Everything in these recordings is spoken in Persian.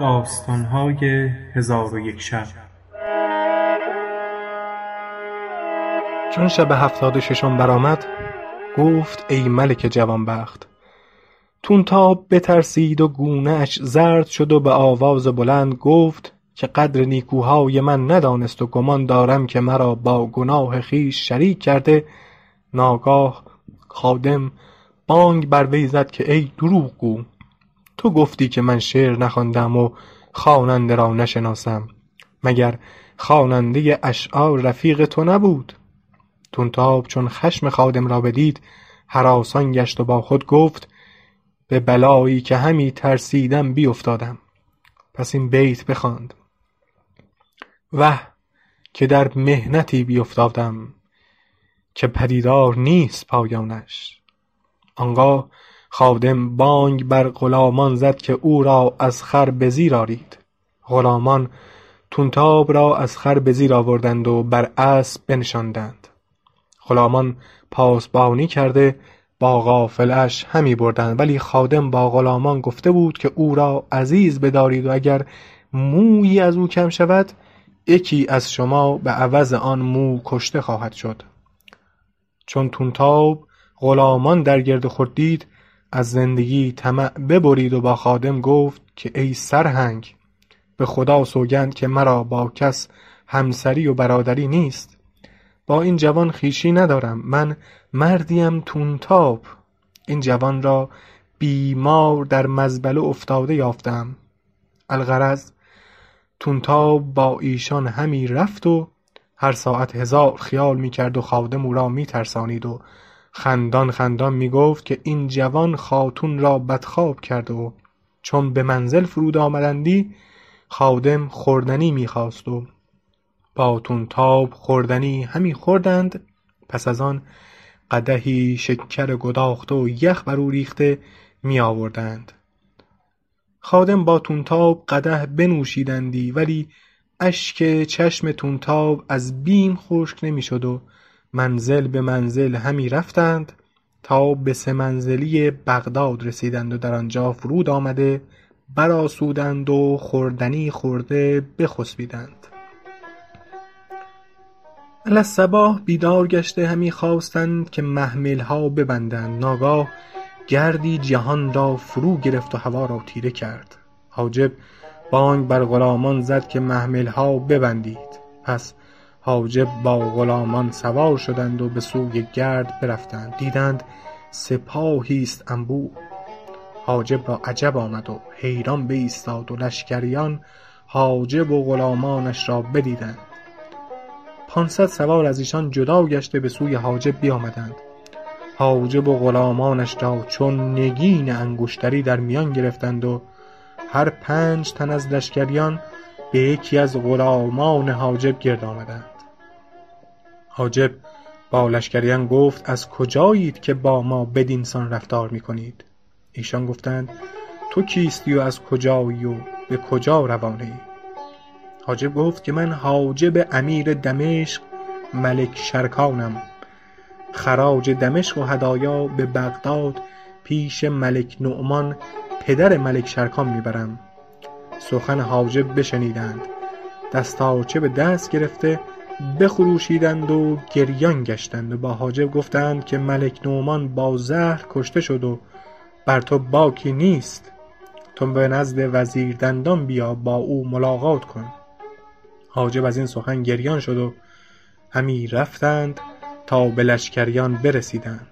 داستانهای هزار و یک شب. چون شب هفتاد و ششم برآمد گفت ای ملک جوانبخت طونتاب بترسید و گونه اش زرد شد و به آواز بلند گفت که قدر نیکوهای من ندانست و گمان دارم که مرا با گناه خویش شریک کرده ناگاه خادم بانگ بر وی که ای دروغگو تو گفتی که من شعر نخواندم و خواننده را نشناسم مگر خواننده اشعار رفیق تو نبود؟ طونتاب چون خشم خادم را بدید هراسان گشت و با خود گفت به بلایی که همی ترسیدم بیفتادم. پس این بیت بخواند. وه که در محنتی بیفتادم که پدیدار نیست پایانش. آنگاه خادم بانگ بر غلامان زد که او را از خر به زیر آرید. غلامان طونتاب را از خر به زیر آوردند و بر اسب بنشاندند. غلامان پاسبانی کرده با قافله اش همی بردند ولی خادم با غلامان گفته بود که او را عزیز بدارید و اگر مویی از او کم شود یکی از شما به عوض آن مو کشته خواهد شد. چون طونتاب غلامان در گرد خود دید از زندگی طمع ببرید و با خادم گفت که ای سرهنگ به خدا سوگند که مرا با کس همسری و برادری نیست. با این جوان خویشی ندارم من مردیم طونتاب این جوان را بیمار در مزبله افتاده یافتم. الغرض طونتاب با ایشان همی رفت و هر ساعت هزار خیال می کرد و خادم او را می ترسانید و خندان خندان می گفت که این جوان خاتون را بدخواب کرد و چون به منزل فرود آمدندی خادم خوردنی می خواست و با طونتاب خوردنی همی خوردند. پس از آن قدحی شکر گداخته و یخ بر او ریخته می آوردند. خادم با طونتاب قدح بنوشیدندی ولی اشک چشم طونتاب از بیم خشک نمی شد و منزل به منزل همی رفتند تا به سه منزلی بغداد رسیدند و در آنجا فرود آمده برآسودند و خوردنی خورده بخسبیدند. الصباح بیدار گشته همی خواستند که محملها ببندند. ناگاه گردی جهان را فرو گرفت و هوا را تیره کرد. حاجب بانگ بر غلامان زد که محملها ببندید. پس حاجب با غلامان سوار شدند و به سوی گرد برفتند. دیدند سپاهی است انبوه. حاجب را عجب آمد و حیران بایستاد و لشکریان حاجب و غلامانش را بدیدند. پانصد سوار از ایشان جدا گشته به سوی حاجب بیامدند. حاجب و غلامانش را چون نگین انگشتری در میان گرفتند و هر پنج تن از لشکریان به یکی از غلامان حاجب گرد آمدند. حاجب با لشکریان گفت از کجایید که با ما بدین سان رفتار می کنید ایشان گفتند تو کیستی و از کجایی و به کجا روانه ای حاجب گفت که من حاجب امیر دمشق ملک شرکانم. خراج دمشق و هدایا به بغداد پیش ملک نعمان پدر ملک شرکان می برم سخن حاجب بشنیدند. دستارچه به دست گرفته بخروشیدند و گریان گشتند و با حاجب گفتند که ملک نعمان با زهر کشته شد و بر تو باکی نیست. تو به نزد وزیر دندان بیا با او ملاقات کن. حاجب از این سخن گریان شد و همی رفتند تا به لشکریان برسیدند.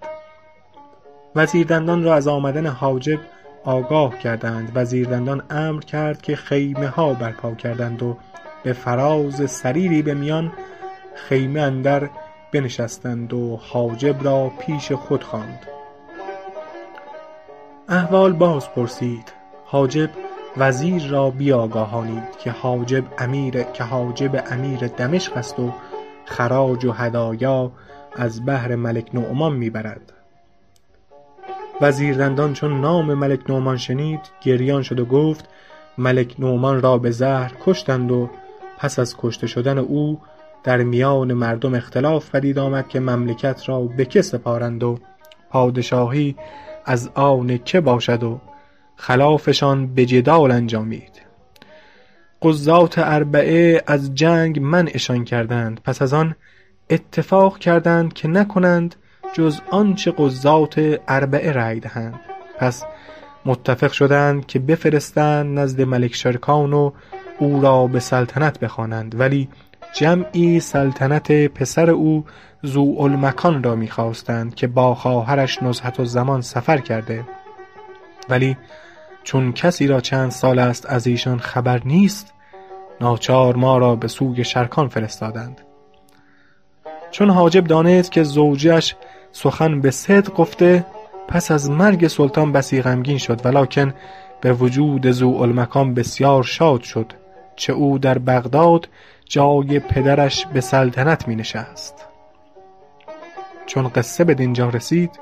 وزیر دندان را از آمدن حاجب آگاه کردند. وزیر دندان امر کرد که خیمه ها برپا کردند و به فراز سریری به میان خیمه اندر بنشستند و حاجب را پیش خود خواند. احوال باز پرسید. حاجب وزیر را بیاگاهانید که حاجب امیر دمشق است و خراج و هدایا از بهر ملک نعمان می برد وزیر دندان چون نام ملک نعمان شنید گریان شد و گفت ملک نعمان را به زهر کشتند و پس از کشته شدن او در میان مردم اختلاف پدید آمد که مملکت را به که سپارند و پادشاهی از آن که باشد و خلافشان به جدال انجامید. قضات اربعه از جنگ منعشان کردند. پس از آن اتفاق کردند که نکنند جز آنچه قضات اربعه رأی دهند. پس متفق شدند که بفرستند نزد ملک شرکان و او را به سلطنت بخوانند. ولی جمعی سلطنت پسر او ذوالمکان را می‌خواستند که با خواهرش نزهة الزمان سفر کرده. ولی چون کسی را چند سال است از ایشان خبر نیست ناچار ما را به سوی شرکان فرستادند. چون حاجب دانست که زوجه اش سخن به صدق گفته پس از مرگ سلطان بسی غمگین شد ولکن به وجود ذوالمکان بسیار شاد شد چه او در بغداد جای پدرش به سلطنت می نشست. چون قصه بدینجا رسید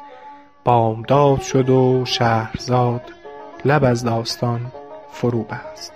بامداد شد و شهرزاد لب از داستان فرو بست.